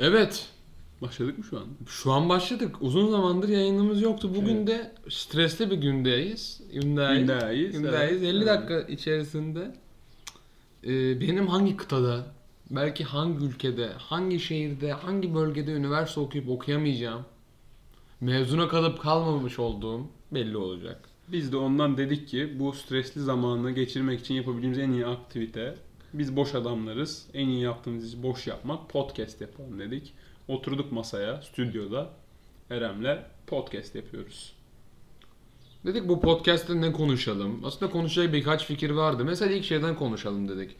Evet. Başladık mı şu an? Şu an başladık. Uzun zamandır yayınımız yoktu. Bugün de stresli bir gündeyiz. Gündeyiz. Gündeyiz, Gündeyiz. evet. 50 Evet. dakika içerisinde e, benim hangi kıtada, belki hangi ülkede, hangi şehirde, hangi bölgede üniversite okuyup okuyamayacağım, mezuna kalıp kalmamış olduğum belli olacak. Biz de ondan dedik ki bu stresli zamanı geçirmek için yapabileceğimiz en iyi aktivite biz boş adamlarız. En iyi yaptığımız iş boş yapmak. Podcast yapalım dedik. Oturduk masaya, stüdyoda. Erem'le podcast yapıyoruz. Dedik bu podcast'te ne konuşalım? Aslında konuşacak birkaç fikir vardı. Mesela ilk şeyden konuşalım dedik.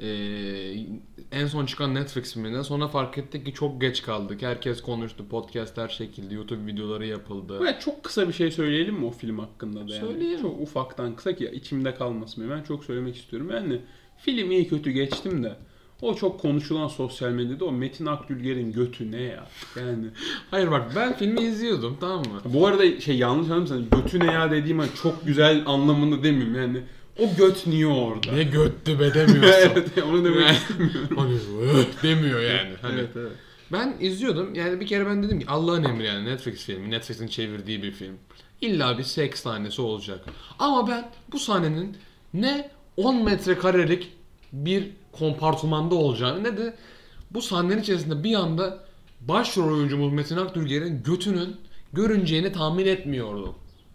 Ee, en son çıkan Netflix filminden sonra fark ettik ki çok geç kaldık. Herkes konuştu, podcastler çekildi, YouTube videoları yapıldı. Böyle çok kısa bir şey söyleyelim mi o film hakkında da yani? Söyleyelim. Çok ufaktan kısa ki içimde kalmasın. Ben çok söylemek istiyorum. Yani film iyi kötü geçtim de o çok konuşulan sosyal medyada o Metin Akdülger'in götü ne ya? Yani Hayır bak ben filmi izliyordum tamam mı? Bu arada şey yanlış anlamışsın. Götü ne ya dediğim an çok güzel anlamında demiyorum yani. O göt niye orada? Ne göttü be demiyorsun. evet onu demek Yani- istemiyorum. Hani "Öh" demiyor yani. Hani evet evet. Ben izliyordum. Yani bir kere ben dedim ki Allah'ın emri yani Netflix filmi. Netflix'in çevirdiği bir film. İlla bir seks sahnesi olacak. Ama ben bu sahnenin ne 10 metrekarelik bir kompartımanda olacağını ne de bu sahnenin içerisinde bir anda başrol oyuncumuz Metin Akdülger'in götünün görüneceğini tahmin etmiyordum.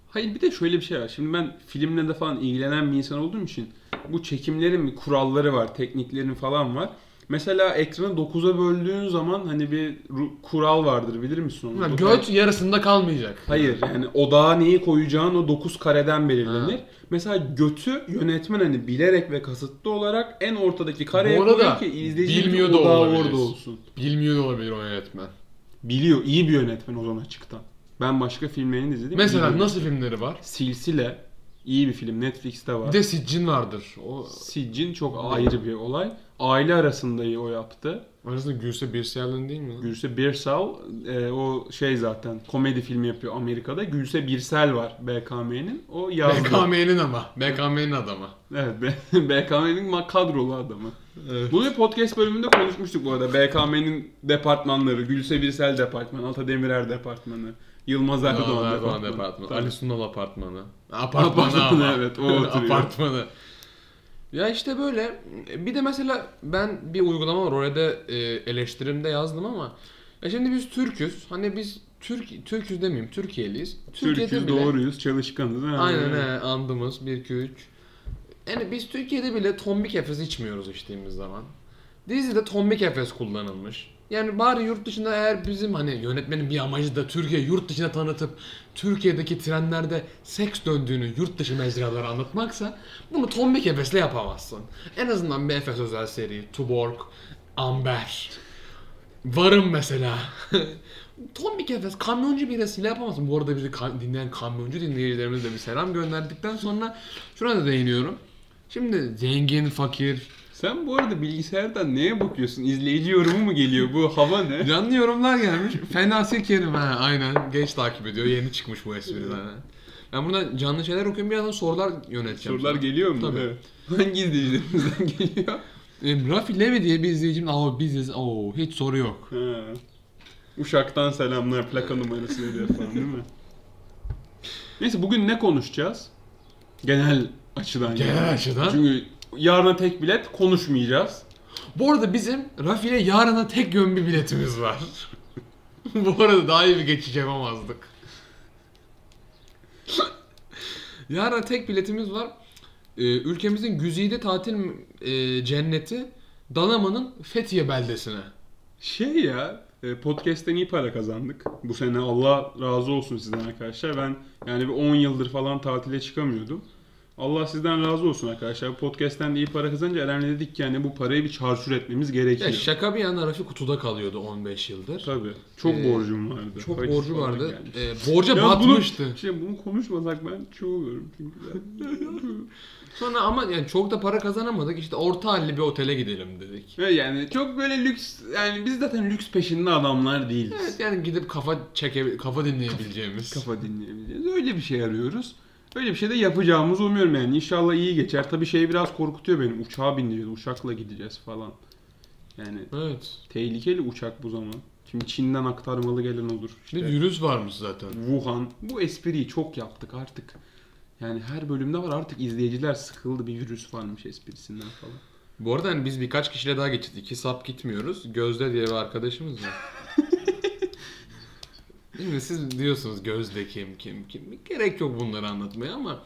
Hayır bir de şöyle bir şey var. Şimdi ben filmle de falan ilgilenen bir insan olduğum için bu çekimlerin bir kuralları var, tekniklerin falan var. Mesela ekranı 9'a böldüğün zaman hani bir kural vardır bilir misin onu? Ha, göt yarısında kalmayacak. Hayır yani odağa neyi koyacağın o 9 kareden belirlenir. Mesela götü yönetmen hani bilerek ve kasıtlı olarak en ortadaki kareye Bu arada koyuyor ki izleyici bilmiyor da olabilir. orada olsun. Bilmiyor da olabilir o yönetmen. Biliyor. iyi bir yönetmen o zaman açıktan. Ben başka filmlerini de izledim. Mesela bir- nasıl filmleri var? Silsile iyi bir film. Netflix'te var. Bir de Siccin vardır. O Siccin çok ayrı bir olay. Aile arasında iyi o yaptı. Arasında Gülse Birsel'in değil mi? Gülse Birsel e, o şey zaten komedi filmi yapıyor Amerika'da. Gülse Birsel var BKM'nin. O yazdı. BKM'nin ama. BKM'nin adamı. Evet BKM'nin kadrolu adamı. Bunu bir podcast bölümünde konuşmuştuk bu arada. BKM'nin departmanları. Gülse Birsel departmanı. Ata Demirer departmanı. Yılmaz Erdoğan, Erdoğan departmanı. departmanı. Ali Sunal apartmanı. Apartmanı, Apartmanı, ama. evet, o apartmanı. Ya işte böyle. Bir de mesela ben bir uygulama var. Orada e, eleştirimde yazdım ama ya şimdi biz Türk'üz. Hani biz Türk Türk'üz demeyeyim. Türkiye'liyiz. Türkiye'de Türk'üz, bile- doğruyuz, çalışkanız. Ha, Aynen he, andımız 1 2 3. Yani biz Türkiye'de bile tombik efes içmiyoruz içtiğimiz zaman. Dizide tombik efes kullanılmış. Yani bari yurt dışında eğer bizim hani yönetmenin bir amacı da Türkiye yurt dışına tanıtıp Türkiye'deki trenlerde seks döndüğünü yurt dışı mecralara anlatmaksa bunu tombik efesle yapamazsın. En azından bir efes özel seri, Tuborg, Amber. Varım mesela. Tombik Efes kamyoncu birisiyle yapamazsın. Bu arada bizi ka- dinleyen kamyoncu dinleyicilerimize de bir selam gönderdikten sonra şuna da değiniyorum. Şimdi zengin, fakir, Sen bu arada bilgisayardan neye bakıyorsun? İzleyici yorumu mu geliyor? Bu hava ne? canlı yorumlar gelmiş. Fena Kerim ha aynen. Geç takip ediyor. Yeni çıkmış bu espri zaten. Ben burada canlı şeyler okuyorum. Birazdan sorular yöneteceğim. Sorular sana. geliyor mu? Tabii. Evet. Hangi izleyicilerimizden geliyor? E, Rafi Levi diye bir izleyicim. Aa biziz. Oo hiç soru yok. Ha. Uşaktan selamlar plaka numarası veriyor falan değil mi? Neyse bugün ne konuşacağız? Genel açıdan. Genel yani. açıdan. Çünkü yarına tek bilet konuşmayacağız. Bu arada bizim Rafi'ye yarına tek yön biletimiz var. Bu arada daha iyi bir geçiş yapamazdık. Yarın tek biletimiz var. Ee, ülkemizin güzide tatil e, cenneti Dalaman'ın Fethiye beldesine. Şey ya e, podcast'ten iyi para kazandık. Bu sene Allah razı olsun sizden arkadaşlar. Ben yani bir 10 yıldır falan tatile çıkamıyordum. Allah sizden razı olsun arkadaşlar. Bu podcast'ten de iyi para kazanınca Eren'le dedik ki yani bu parayı bir çarçur etmemiz gerekiyor. Ya şaka bir yana Rafi kutuda kalıyordu 15 yıldır. Tabii. Çok Ee, borcum vardı. Çok Fahiş borcu vardı. Ee, borca Ya batmıştı. Bunu, şey, bunu konuşmasak ben çoğuluyorum çünkü. Sonra ama yani çok da para kazanamadık. İşte orta halli bir otele gidelim dedik. Yani çok böyle lüks yani biz zaten lüks peşinde adamlar değiliz. Evet yani gidip kafa çeke kafa dinleyebileceğimiz. Kafa dinleyebileceğiz. Öyle bir şey arıyoruz. Öyle bir şey de yapacağımızı umuyorum yani. İnşallah iyi geçer. Tabii şey biraz korkutuyor beni. Uçağa bineceğiz, uçakla gideceğiz falan. Yani Evet. tehlikeli uçak bu zaman. Şimdi Çin'den aktarmalı gelen olur. Bir İşte de virüs varmış zaten. Wuhan. Bu espriyi çok yaptık artık. Yani her bölümde var artık izleyiciler sıkıldı bir virüs varmış esprisinden falan. Bu arada hani biz birkaç kişiyle daha geçtik. İki sap gitmiyoruz. Gözde diye bir arkadaşımız var. Değil mi? Siz diyorsunuz Gözde kim kim kim. Gerek yok bunları anlatmaya ama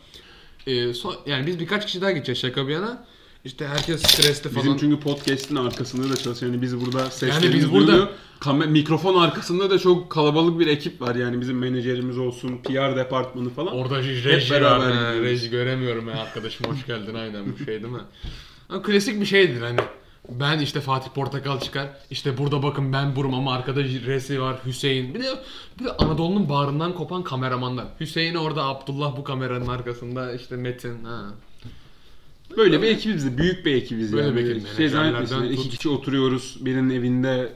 e, son, yani biz birkaç kişi daha gideceğiz şaka bir yana. İşte herkes stresli falan. Bizim çünkü podcast'in arkasında da çalışıyor. Yani biz burada seslerimiz Yani biz duyuluyor. burada- Kame- mikrofon arkasında da çok kalabalık bir ekip var. Yani bizim menajerimiz olsun, PR departmanı falan. Orada reji var. beraber gidiyoruz. reji göremiyorum ya arkadaşım hoş geldin aynen bu şey değil mi? Ama klasik bir şeydir hani. Ben işte Fatih Portakal çıkar. İşte burada bakın ben burum ama arkada Resi var, Hüseyin. Bir de, bir de Anadolu'nun bağrından kopan kameramanlar. Hüseyin orada, Abdullah bu kameranın arkasında, işte Metin. Ha. Böyle bir ekibiz. Büyük bir ekibiz Böyle yani. bir ekip, şey menajerlerden zannetmesinler. İki tut. kişi oturuyoruz. Birinin evinde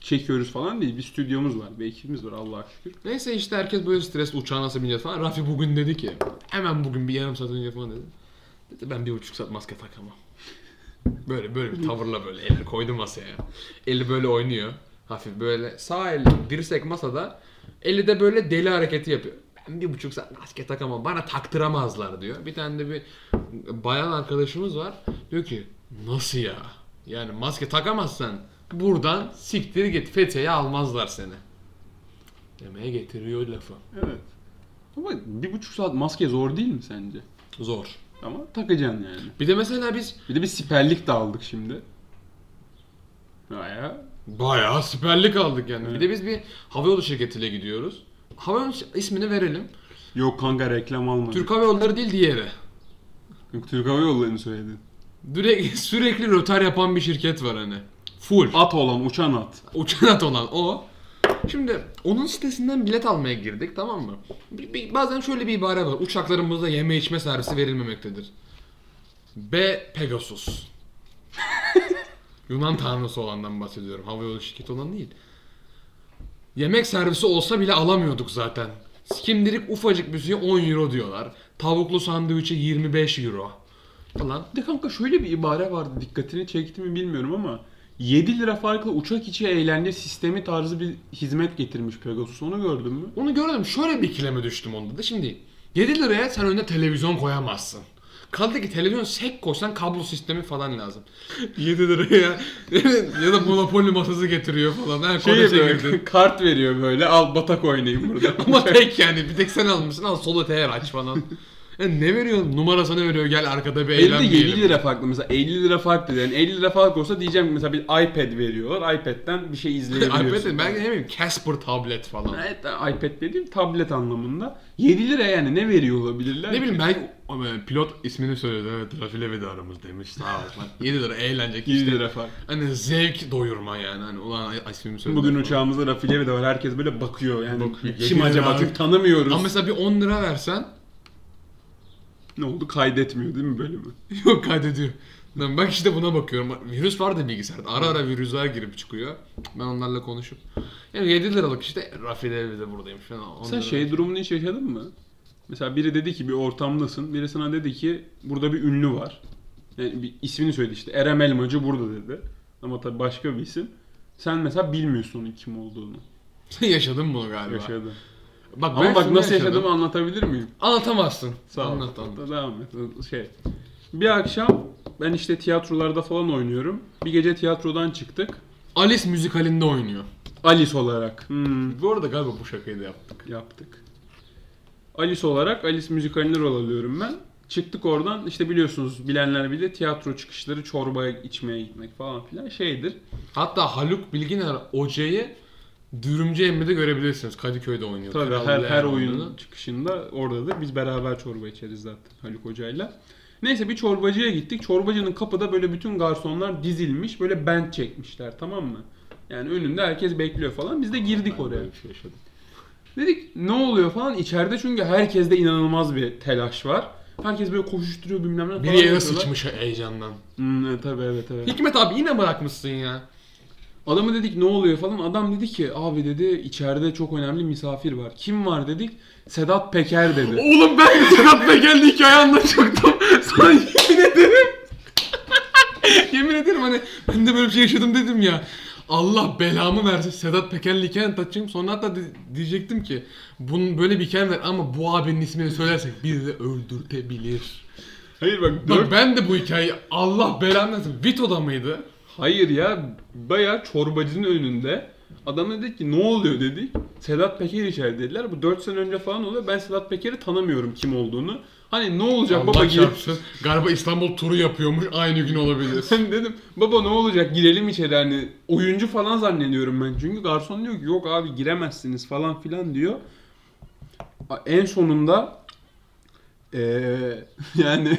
çekiyoruz falan değil. Bir stüdyomuz var. Bir ekibimiz var Allah'a şükür. Neyse işte herkes böyle stresli uçağa nasıl bineceğiz falan. Rafi bugün dedi ki, hemen bugün bir yarım saat önce falan dedi. Dedi ben bir buçuk saat maske takamam. Böyle böyle bir tavırla böyle elini koydu masaya. Eli böyle oynuyor. Hafif böyle sağ el dirsek masada. Eli de böyle deli hareketi yapıyor. Ben bir buçuk saat maske takamam. Bana taktıramazlar diyor. Bir tane de bir bayan arkadaşımız var. Diyor ki nasıl ya? Yani maske takamazsan buradan siktir git. Fethiye'ye almazlar seni. Demeye getiriyor lafı. Evet. Ama bir buçuk saat maske zor değil mi sence? Zor. Ama takacaksın yani. Bir de mesela biz Bir de bir siperlik de aldık şimdi. Baya. Bayağı siperlik aldık yani. Evet. Bir de biz bir havayolu şirketiyle gidiyoruz. Havayolu ismini verelim. Yok kanka reklam almadık. Türk Hava Yolları değil diğeri. Yok, Türk Hava Yolları'nı söyledin. Direkt, sürekli rötar yapan bir şirket var hani. Full. At olan, uçan at. Uçan at olan o. Şimdi onun sitesinden bilet almaya girdik tamam mı? Bir- bir- bazen şöyle bir ibare var. Uçaklarımızda yeme içme servisi verilmemektedir. B. Pegasus. Yunan tanrısı olandan bahsediyorum. Havayolu şirketi olan değil. Yemek servisi olsa bile alamıyorduk zaten. Skimdirik ufacık bir suya 10 euro diyorlar. Tavuklu sandviçe 25 euro. Falan. De kanka şöyle bir ibare vardı dikkatini çekti mi bilmiyorum ama 7 lira farklı uçak içi eğlence sistemi tarzı bir hizmet getirmiş Pegasus. Onu gördün mü? Onu gördüm. Şöyle bir ikileme düştüm onda da. Şimdi 7 liraya sen önüne televizyon koyamazsın. Kaldı ki televizyon sek koysan kablo sistemi falan lazım. 7 liraya ya da monopoli masası getiriyor falan. Her Şey böyle kart veriyor böyle al batak oynayayım burada. Ama tek yani bir tek sen almışsın al solo teher aç falan. Yani ne veriyor? Numarasını veriyor gel arkada bir eğlen 7 diyelim. lira farklı mesela 50 lira farklı yani 50 lira fark olsa diyeceğim ki mesela bir iPad veriyorlar iPad'den bir şey izleyebiliyorsun. iPad belki ne bileyim Casper tablet falan. Evet iPad dediğim tablet anlamında 7 lira yani ne veriyor olabilirler? Ne bileyim belki ama pilot ismini söyledi evet Rafile de aramızdaymış sağ ol. 7 lira eğlenecek 7 işte. lira fark. Hani zevk doyurma yani. Hani ulan ismimi söyledi. Bugün uçağımızda Rafilevi de var. Herkes böyle bakıyor yani. Bakıyor. Kim acaba? Çünkü tanımıyoruz. Ama mesela bir 10 lira versen Ne oldu? Kaydetmiyor değil mi bölümü? yok kaydediyor. Lan bak işte buna bakıyorum. Virüs var da bilgisayarda. Ara ara virüsler girip çıkıyor. Ben onlarla konuşup. Yani 7 liralık işte Rafile evi de buradayım falan. 10 Sen şey durumunu hiç yaşadın mı? Mesela biri dedi ki bir ortamdasın. Biri sana dedi ki burada bir ünlü var. Yani bir ismini söyledi işte. Erem Elmacı burada dedi. Ama tabii başka bir isim. Sen mesela bilmiyorsun onun kim olduğunu. Yaşadın mı bunu galiba? Yaşadın. Bak Ama ben bak nasıl yaşadım. yaşadığımı anlatabilir miyim? Anlatamazsın. Sağ ol. Anlat anlat. Devam et. Şey. Bir akşam ben işte tiyatrolarda falan oynuyorum. Bir gece tiyatrodan çıktık. Alice müzikalinde oynuyor. Alice olarak. Hmm, Bu arada galiba bu şakayı da yaptık. yaptık. Alice olarak Alice müzikalinde rol alıyorum ben. Çıktık oradan işte biliyorsunuz bilenler bile tiyatro çıkışları çorba içmeye gitmek falan filan şeydir. Hatta Haluk Bilginer hocayı Dürümcü Emre'de görebilirsiniz. Kadıköy'de oynuyor. Tabii Kral her, her Leğen oyun oyununu. çıkışında oradadır. Biz beraber çorba içeriz zaten Haluk Hoca'yla. Neyse bir çorbacıya gittik. Çorbacının kapıda böyle bütün garsonlar dizilmiş. Böyle band çekmişler tamam mı? Yani önünde herkes bekliyor falan. Biz de girdik Ben oraya. şey yaşadım. Dedik ne oluyor falan. İçeride çünkü herkeste inanılmaz bir telaş var. Herkes böyle koşuşturuyor bilmem ne falan. Biri yere yapıyorlar. sıçmış heyecandan. Hmm, tabii evet evet. Hikmet abi yine bırakmışsın ya. Adamı dedik ne oluyor falan. Adam dedi ki abi dedi içeride çok önemli misafir var. Kim var dedik. Sedat Peker dedi. Oğlum ben de Sedat Peker'li hikaye anlatacaktım. Sana yemin ederim. Yemin ederim hani ben de böyle bir şey yaşadım dedim ya. Allah belamı versin Sedat Peker'li hikaye anlatacağım. Sonra hatta di- diyecektim ki bunun böyle bir hikaye var ama bu abinin ismini söylersek bizi de öldürtebilir. Hayır bak, Bak dört... ben de bu hikayeyi Allah belamı versin. Vito'da mıydı? Hayır ya bayağı çorbacının önünde. Adam dedi ki ne oluyor dedik. Sedat Peker içeride dediler. Bu 4 sene önce falan oluyor. Ben Sedat Peker'i tanımıyorum kim olduğunu. Hani ne olacak baba Allah gir. çarpsın. Galiba İstanbul turu yapıyormuş. Aynı gün olabilir. Ben dedim baba ne olacak girelim içeri hani oyuncu falan zannediyorum ben. Çünkü garson diyor ki yok abi giremezsiniz falan filan diyor. En sonunda eee yani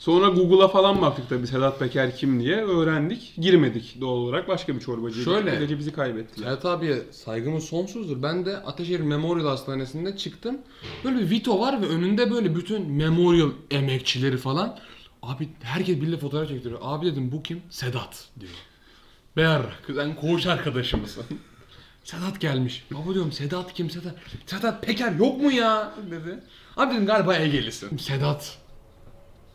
sonra Google'a falan baktık tabii Sedat Peker kim diye öğrendik. Girmedik doğal olarak başka bir çorbacıya Şöyle. gittik. Böylece bizi kaybettiler. Serhat abiye saygımız sonsuzdur. Ben de Ateşehir Memorial Hastanesi'nde çıktım. Böyle bir Vito var ve önünde böyle bütün Memorial emekçileri falan. Abi herkes biriyle fotoğraf çektiriyor. Abi dedim bu kim? Sedat diyor. Ber, sen koğuş arkadaşımısın. Sedat gelmiş. Baba diyorum Sedat kim Sedat? Sedat Peker yok mu ya? dedi. Abi dedim galiba Ege'lisin. Sedat.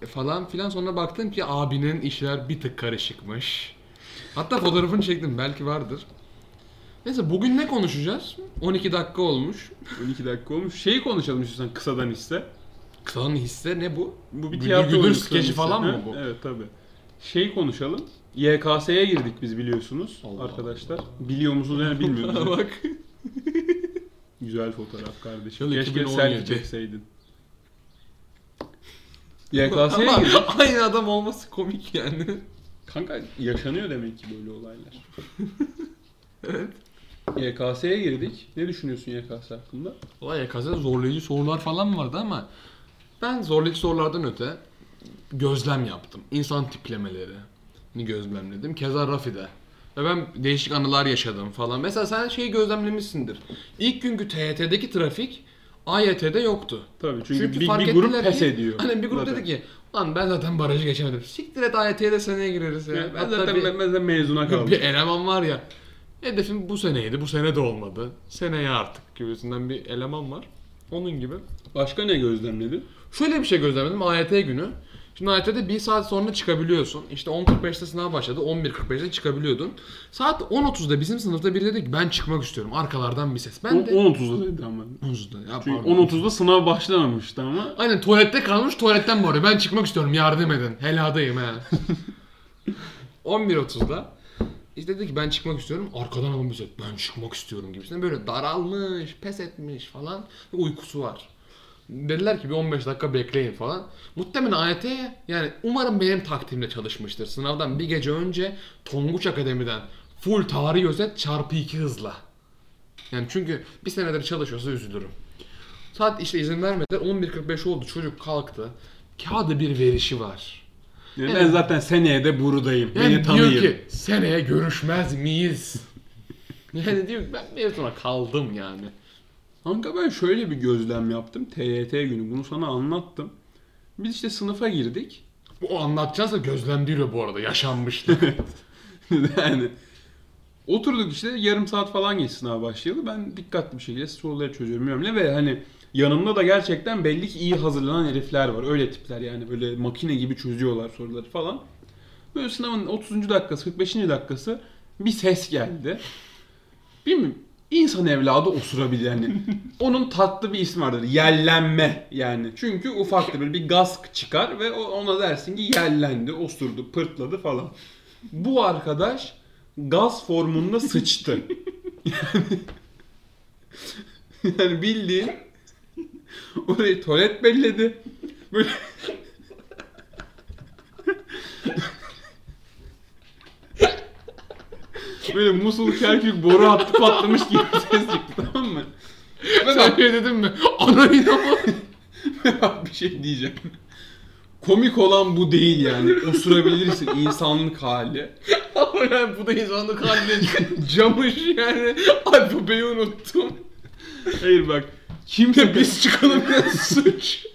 Falan filan sonra baktım ki abinin işler bir tık karışıkmış. Hatta fotoğrafını çektim belki vardır. Neyse bugün ne konuşacağız? 12 dakika olmuş. 12 dakika olmuş. Şeyi konuşalım istiyorsan kısadan hisse. Kısanın hisse ne bu? Bu bir tiyatro oyunu skeci falan mı bu? Evet tabi. Şey konuşalım. YKS'ye girdik biz biliyorsunuz Allah arkadaşlar. Biliyor musunuz yani bilmiyoruz. Bak. Güzel fotoğraf kardeşim. Yıl Keşke 2017. selfie çekseydin. YKS'ye Ama girdik. aynı adam olması komik yani. Kanka yaşanıyor demek ki böyle olaylar. evet. YKS'ye girdik. Ne düşünüyorsun YKS hakkında? Vay YKS'de zorlayıcı sorular falan vardı ama ben zorlayıcı sorulardan öte gözlem yaptım. İnsan tiplemelerini gözlemledim. Keza Rafi'de. Ve ben değişik anılar yaşadım falan. Mesela sen şeyi gözlemlemişsindir. İlk günkü TYT'deki trafik AYT'de yoktu. Tabii çünkü, Çünkü bir, fark bir grup pes ki, ediyor. Hani bir grup zaten. dedi ki lan ben zaten barajı geçemedim. Siktir et AYT'ye de seneye gireriz ya. Yani ben Hatta zaten bir, ben, ben de mezuna kaldım. bir eleman var ya. Hedefim bu seneydi. Bu sene de olmadı. Seneye artık gibisinden bir eleman var. Onun gibi. Başka ne gözlemledin? Şöyle bir şey gözlemledim AYT günü. Şimdi AYT'de bir saat sonra çıkabiliyorsun. İşte 10.45'te sınav başladı. 11.45'te çıkabiliyordun. Saat 10.30'da bizim sınıfta biri dedi ki ben çıkmak istiyorum. Arkalardan bir ses. Ben de 10.30'da dedi ama. 10.30'da. Ya Çünkü pardon. 10.30'da sınav başlamamıştı ama. Aynen tuvalette kalmış tuvaletten bağırıyor. Ben çıkmak istiyorum yardım edin. Heladayım he. 11.30'da işte dedi ki ben çıkmak istiyorum. Arkadan adam bir ses, ben çıkmak istiyorum gibisinden böyle daralmış, pes etmiş falan. Uykusu var. Dediler ki bir 15 dakika bekleyin falan. Muhtemelen AYT yani umarım benim takdimle çalışmıştır. Sınavdan bir gece önce Tonguç Akademi'den full tarih özet çarpı 2 hızla. Yani çünkü bir senedir çalışıyorsa üzülürüm. Saat işte izin vermediler. 11.45 oldu. Çocuk kalktı. Kağıda bir verişi var. Yani Evet. Ben zaten seneye de buradayım. Yani Beni diyor tanıyın. ki seneye görüşmez miyiz? yani diyor ben mezuna kaldım yani. Kanka ben şöyle bir gözlem yaptım. TYT günü bunu sana anlattım. Biz işte sınıfa girdik. O anlatacağınsa gözlem değil o bu arada. Yaşanmıştı. yani oturduk işte yarım saat falan geçti sınav başlayalı. Ben dikkatli bir şekilde soruları çözüyorum ne ve hani yanımda da gerçekten belli ki iyi hazırlanan herifler var. Öyle tipler yani böyle makine gibi çözüyorlar soruları falan. Böyle sınavın 30. dakikası 45. dakikası bir ses geldi. Bilmiyorum insan evladı osurabilir yani. Onun tatlı bir ismi vardır. Yellenme yani. Çünkü ufaktır böyle bir gaz çıkar ve ona dersin ki yellendi, osurdu, pırtladı falan. Bu arkadaş gaz formunda sıçtı. yani, yani bildiğin orayı tuvalet belledi. Böyle Böyle Musul Kerkük boru hattı patlamış gibi bir ses çıktı tamam mı? Sen şey dedin mi? Anayın ama. Bak bir şey diyeceğim. Komik olan bu değil yani. Osurabilirsin insanlık hali. Ama yani bu da insanlık haline camış yani. Alfabeyi unuttum. Hayır bak. Kimse Biz çıkalım ya suç.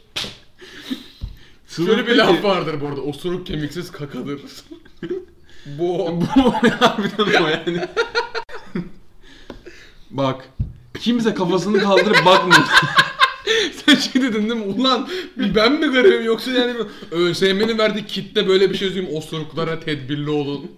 Şöyle bir laf vardır bu arada. Osuruk kemiksiz kakadır. Bu o. Bu harbiden o yani. Bak. Kimse kafasını kaldırıp bakmadı. Sen şey dedin değil mi? Ulan bir ben mi garibim yoksa yani ÖSYM'nin verdiği kitle böyle bir şey söyleyeyim. Osuruklara tedbirli olun.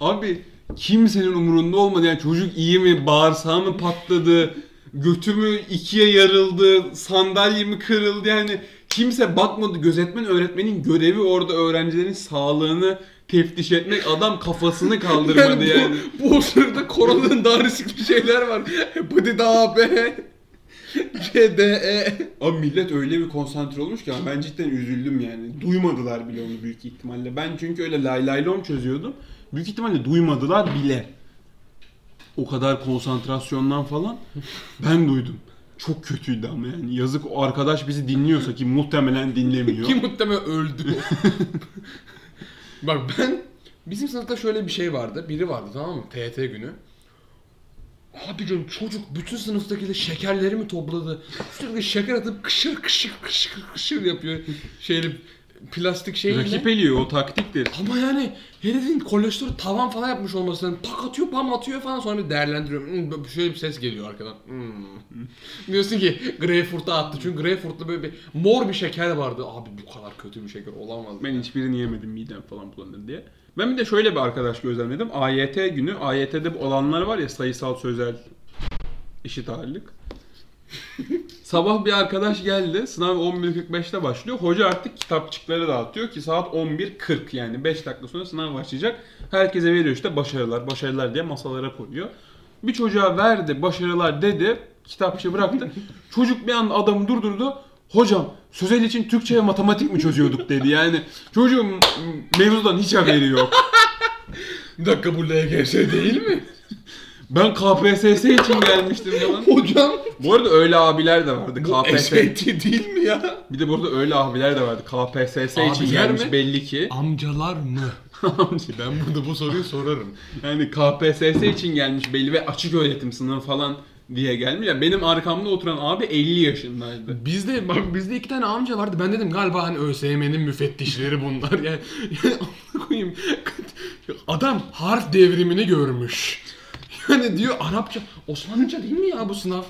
Abi kimsenin umurunda olmadı yani çocuk iyi mi, bağırsağı mı patladı, götü mü ikiye yarıldı, sandalye mi kırıldı yani kimse bakmadı. Gözetmen öğretmenin görevi orada öğrencilerin sağlığını teftiş etmek. Adam kafasını kaldırmadı Yani, yani. bu, bu osurukta koronanın daha riskli şeyler var. Hepatit A, B, C, D, E. Abi millet öyle bir konsantre olmuş ki ama ben cidden üzüldüm yani. Duymadılar bile onu büyük ihtimalle. Ben çünkü öyle lay lay lom çözüyordum. Büyük ihtimalle duymadılar bile. O kadar konsantrasyondan falan ben duydum. Çok kötüydü ama yani. Yazık o arkadaş bizi dinliyorsa ki muhtemelen dinlemiyor. Ki muhtemelen öldü. Bak ben bizim sınıfta şöyle bir şey vardı. Biri vardı tamam mı? TYT günü. Abi diyorum çocuk bütün sınıftakiler şekerleri mi topladı? Sürekli şeker atıp kışır kışır kışır kışır yapıyor. Şeyli plastik şeyle. Rakip eliyor o taktiktir. Ama yani herifin kolesterolü tavan falan yapmış olması lazım. Tak atıyor, pam atıyor falan sonra bir değerlendiriyorum. Hmm, şöyle bir ses geliyor arkadan. Hmm. Diyorsun ki Greyfurt'a attı. Çünkü Greyfurt'ta böyle bir mor bir şeker vardı. Abi bu kadar kötü bir şeker olamaz. Ben hiçbirini yemedim midem falan bulanır diye. Ben bir de şöyle bir arkadaş gözlemledim. AYT günü, AYT'de bu olanlar var ya sayısal sözel eşit ağırlık. Sabah bir arkadaş geldi. Sınav 11.45'te başlıyor. Hoca artık kitapçıkları dağıtıyor ki saat 11.40 yani 5 dakika sonra sınav başlayacak. Herkese veriyor işte başarılar, başarılar diye masalara koyuyor. Bir çocuğa verdi, başarılar dedi. Kitapçığı bıraktı. Çocuk bir anda adamı durdurdu. Hocam sözel için Türkçe ve matematik mi çözüyorduk dedi. Yani çocuğun mevzudan hiç haberi yok. Bir dakika bu LGS değil mi? Ben KPSS için gelmiştim falan. Hocam Bu arada öyle abiler de vardı. bu KPSS. SAT değil mi ya? Bir de burada öyle abiler de vardı. KPSS için Abiler gelmiş mi? belli ki. Amcalar mı? ben burada bu soruyu sorarım. Yani KPSS için gelmiş belli ve açık öğretim sınavı falan diye gelmiş. Yani benim arkamda oturan abi 50 yaşındaydı. Bizde bak bizde iki tane amca vardı. Ben dedim galiba hani ÖSYM'nin müfettişleri bunlar. Yani, yani amına koyayım. Adam harf devrimini görmüş. Yani diyor Arapça, Osmanlıca değil mi ya bu sınav?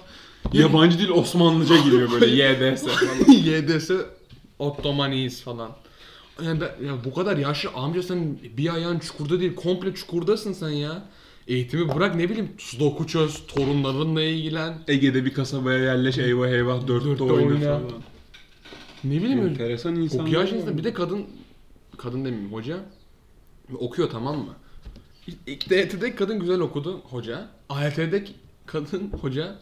Yani- Yabancı dil Osmanlıca giriyor böyle YDS falan. YDS Ottomaniyiz falan. Yani ben, ya bu kadar yaşlı amca sen bir ayağın çukurda değil komple çukurdasın sen ya. Eğitimi bırak ne bileyim sudoku çöz, torunlarınla ilgilen. Ege'de bir kasabaya yerleş eyvah eyvah dörtte, Dörtte oyna oyna. falan. Ne bileyim öyle. Enteresan insanlar. Okuyor yaşınızda bir de kadın kadın demeyeyim hoca okuyor tamam mı? İlk DYT'de kadın güzel okudu hoca. AYT'de kadın hoca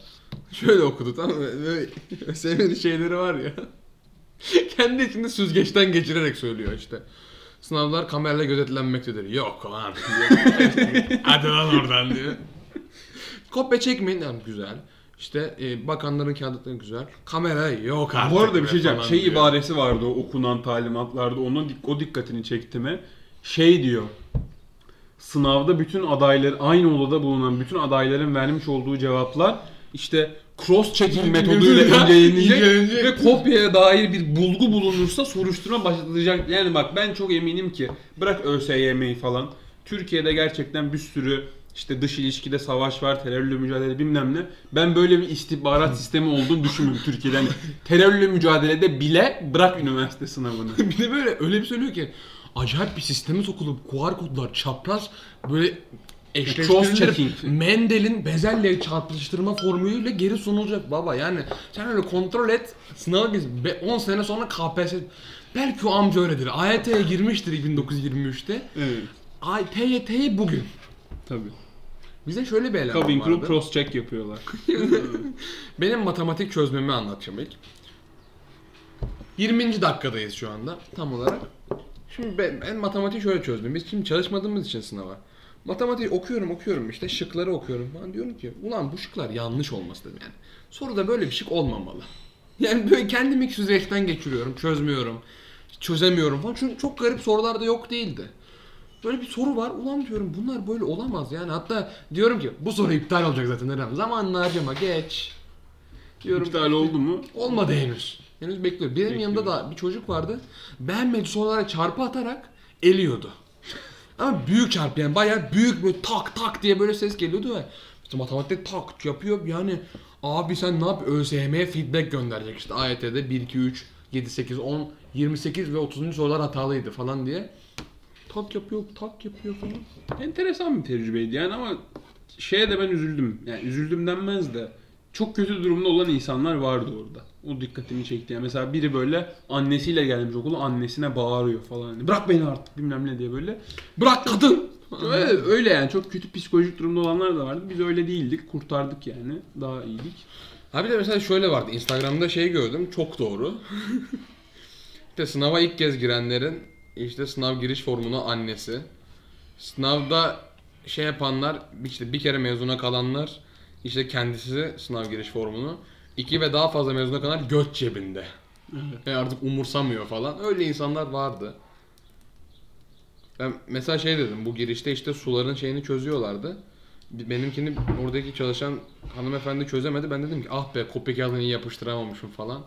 şöyle okudu tamam mı? Böyle sevmediği şeyleri var ya. Kendi içinde süzgeçten geçirerek söylüyor işte. Sınavlar kamerayla gözetlenmektedir. Yok lan. Hadi lan oradan diyor. Kopya çekmeyin. Yani güzel. İşte e, bakanların kağıtları güzel. Kamera yok artık. Bu arada bir şey diyeceğim. Şey diyor. ibaresi vardı o okunan talimatlarda. Onun o dikkatini çekti mi? Şey diyor. Sınavda bütün adaylar aynı odada bulunan bütün adayların vermiş olduğu cevaplar işte cross checking metoduyla incelenecek ve kopyaya dair bir bulgu bulunursa soruşturma başlatılacak. Yani bak ben çok eminim ki bırak ÖSYM'yi falan Türkiye'de gerçekten bir sürü işte dış ilişkide savaş var, terörle mücadele bilmem ne. Ben böyle bir istihbarat sistemi olduğunu düşünmüyorum Türkiye'de. Yani terörle mücadelede bile bırak üniversite sınavını. bir de böyle öyle bir söylüyor ki acayip bir sisteme sokulup QR kodlar çapraz böyle eşleştirilip Mendel'in bezelle çarpıştırma formülüyle geri sunulacak baba yani sen öyle kontrol et sınava gir Be- 10 sene sonra KPSS belki o amca öyledir AYT'ye girmiştir 1923'te Evet. Ay TYT'yi bugün Tabii. bize şöyle bir eleman Cabin crew vardı. cross check yapıyorlar. Benim matematik çözmemi anlatacağım ilk. 20. dakikadayız şu anda tam olarak. Şimdi ben, ben matematiği şöyle çözdüm. Biz şimdi çalışmadığımız için sınava. Matematiği okuyorum okuyorum işte şıkları okuyorum falan diyorum ki ulan bu şıklar yanlış olması dedim yani. Soruda böyle bir şık olmamalı. Yani böyle kendimi süzgeçten geçiriyorum, çözmüyorum, çözemiyorum falan. Çünkü çok garip sorular da yok değildi. Böyle bir soru var. Ulan diyorum bunlar böyle olamaz yani. Hatta diyorum ki bu soru iptal olacak zaten. Zamanını harcama geç. Diyorum. İptal oldu mu? Olmadı henüz. Henüz bekliyor. Benim Bekliyor. yanımda da bir çocuk vardı. Beğenmediği sorulara çarpı atarak eliyordu. Ama büyük çarpı yani bayağı büyük böyle tak tak diye böyle ses geliyordu ve İşte matematikte tak yapıyor yani abi sen ne yap ÖSYM'ye feedback gönderecek işte AYT'de 1 2 3 7 8 10 28 ve 30. sorular hatalıydı falan diye. Tak yapıyor, tak yapıyor falan. Enteresan bir tecrübeydi yani ama şeye de ben üzüldüm. Yani üzüldüm denmez de çok kötü durumda olan insanlar vardı orada. O dikkatimi çekti. Yani mesela biri böyle annesiyle gelmiş okula annesine bağırıyor falan. Hani, Bırak beni artık bilmem ne diye böyle. Bırak kadın! Öyle, öyle yani çok kötü psikolojik durumda olanlar da vardı. Biz öyle değildik. Kurtardık yani. Daha iyiydik. Ha bir de mesela şöyle vardı. Instagram'da şey gördüm. Çok doğru. işte sınava ilk kez girenlerin işte sınav giriş formunu annesi. Sınavda şey yapanlar işte bir kere mezuna kalanlar işte kendisi sınav giriş formunu. İki ve daha fazla mezuna kalan göt cebinde. Evet. E artık umursamıyor falan. Öyle insanlar vardı. Ben mesela şey dedim bu girişte işte suların şeyini çözüyorlardı. Benimkini oradaki çalışan hanımefendi çözemedi. Ben dedim ki ah be kopya iyi yapıştıramamışım falan.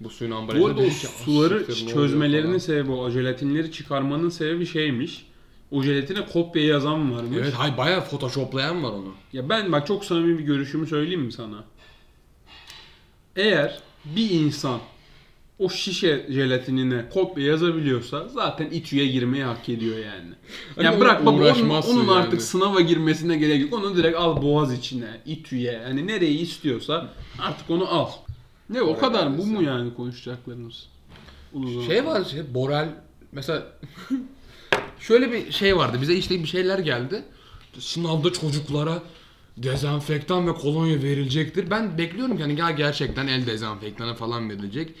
Bu suyun ambalajı Bu arada o "Ah, suları siktir, ne oluyor?" çözmelerinin sebebi o jelatinleri çıkarmanın sebebi şeymiş. O jelatine kopya yazan varmış. Evet hay bayağı photoshoplayan var onu. Ya ben bak çok samimi bir görüşümü söyleyeyim mi sana? Eğer bir insan o şişe jelatinine kopya yazabiliyorsa zaten İTÜ'ye girmeyi hak ediyor yani. Hani ya o- bırak bak onun, onun artık yani. sınava girmesine gerek yok. Onu direkt al boğaz içine, İTÜ'ye. Yani nereyi istiyorsa artık onu al. Ne o kadar bu mu yani konuşacaklarımız? Uzun Şey var şey Boral mesela şöyle bir şey vardı. Bize işte bir şeyler geldi. Sınavda çocuklara dezenfektan ve kolonya verilecektir. Ben bekliyorum ki hani ya gerçekten el dezenfektanı falan verilecek.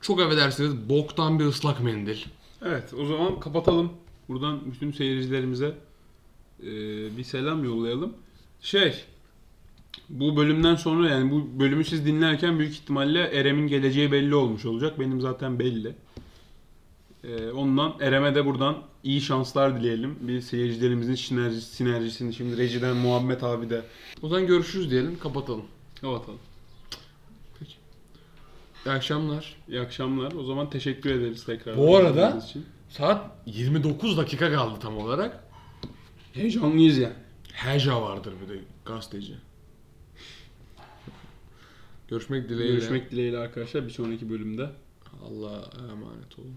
Çok affedersiniz boktan bir ıslak mendil. Evet o zaman kapatalım. Buradan bütün seyircilerimize e, bir selam yollayalım. Şey bu bölümden sonra yani bu bölümü siz dinlerken büyük ihtimalle Erem'in geleceği belli olmuş olacak. Benim zaten belli. E, ondan Erem'e de buradan iyi şanslar dileyelim. Bir seyircilerimizin sinerji, sinerjisini şimdi rejiden Muhammed abi de O zaman görüşürüz diyelim kapatalım. kapatalım. İyi akşamlar. İyi akşamlar. O zaman teşekkür ederiz tekrar. Bu arada- için. Saat 29 dakika kaldı tam olarak. heyecanlıyız yani. Heja vardır bir de gazeteci. Görüşmek dileğiyle. Görüşmek dileğiyle arkadaşlar bir sonraki bölümde. Allah'a emanet olun.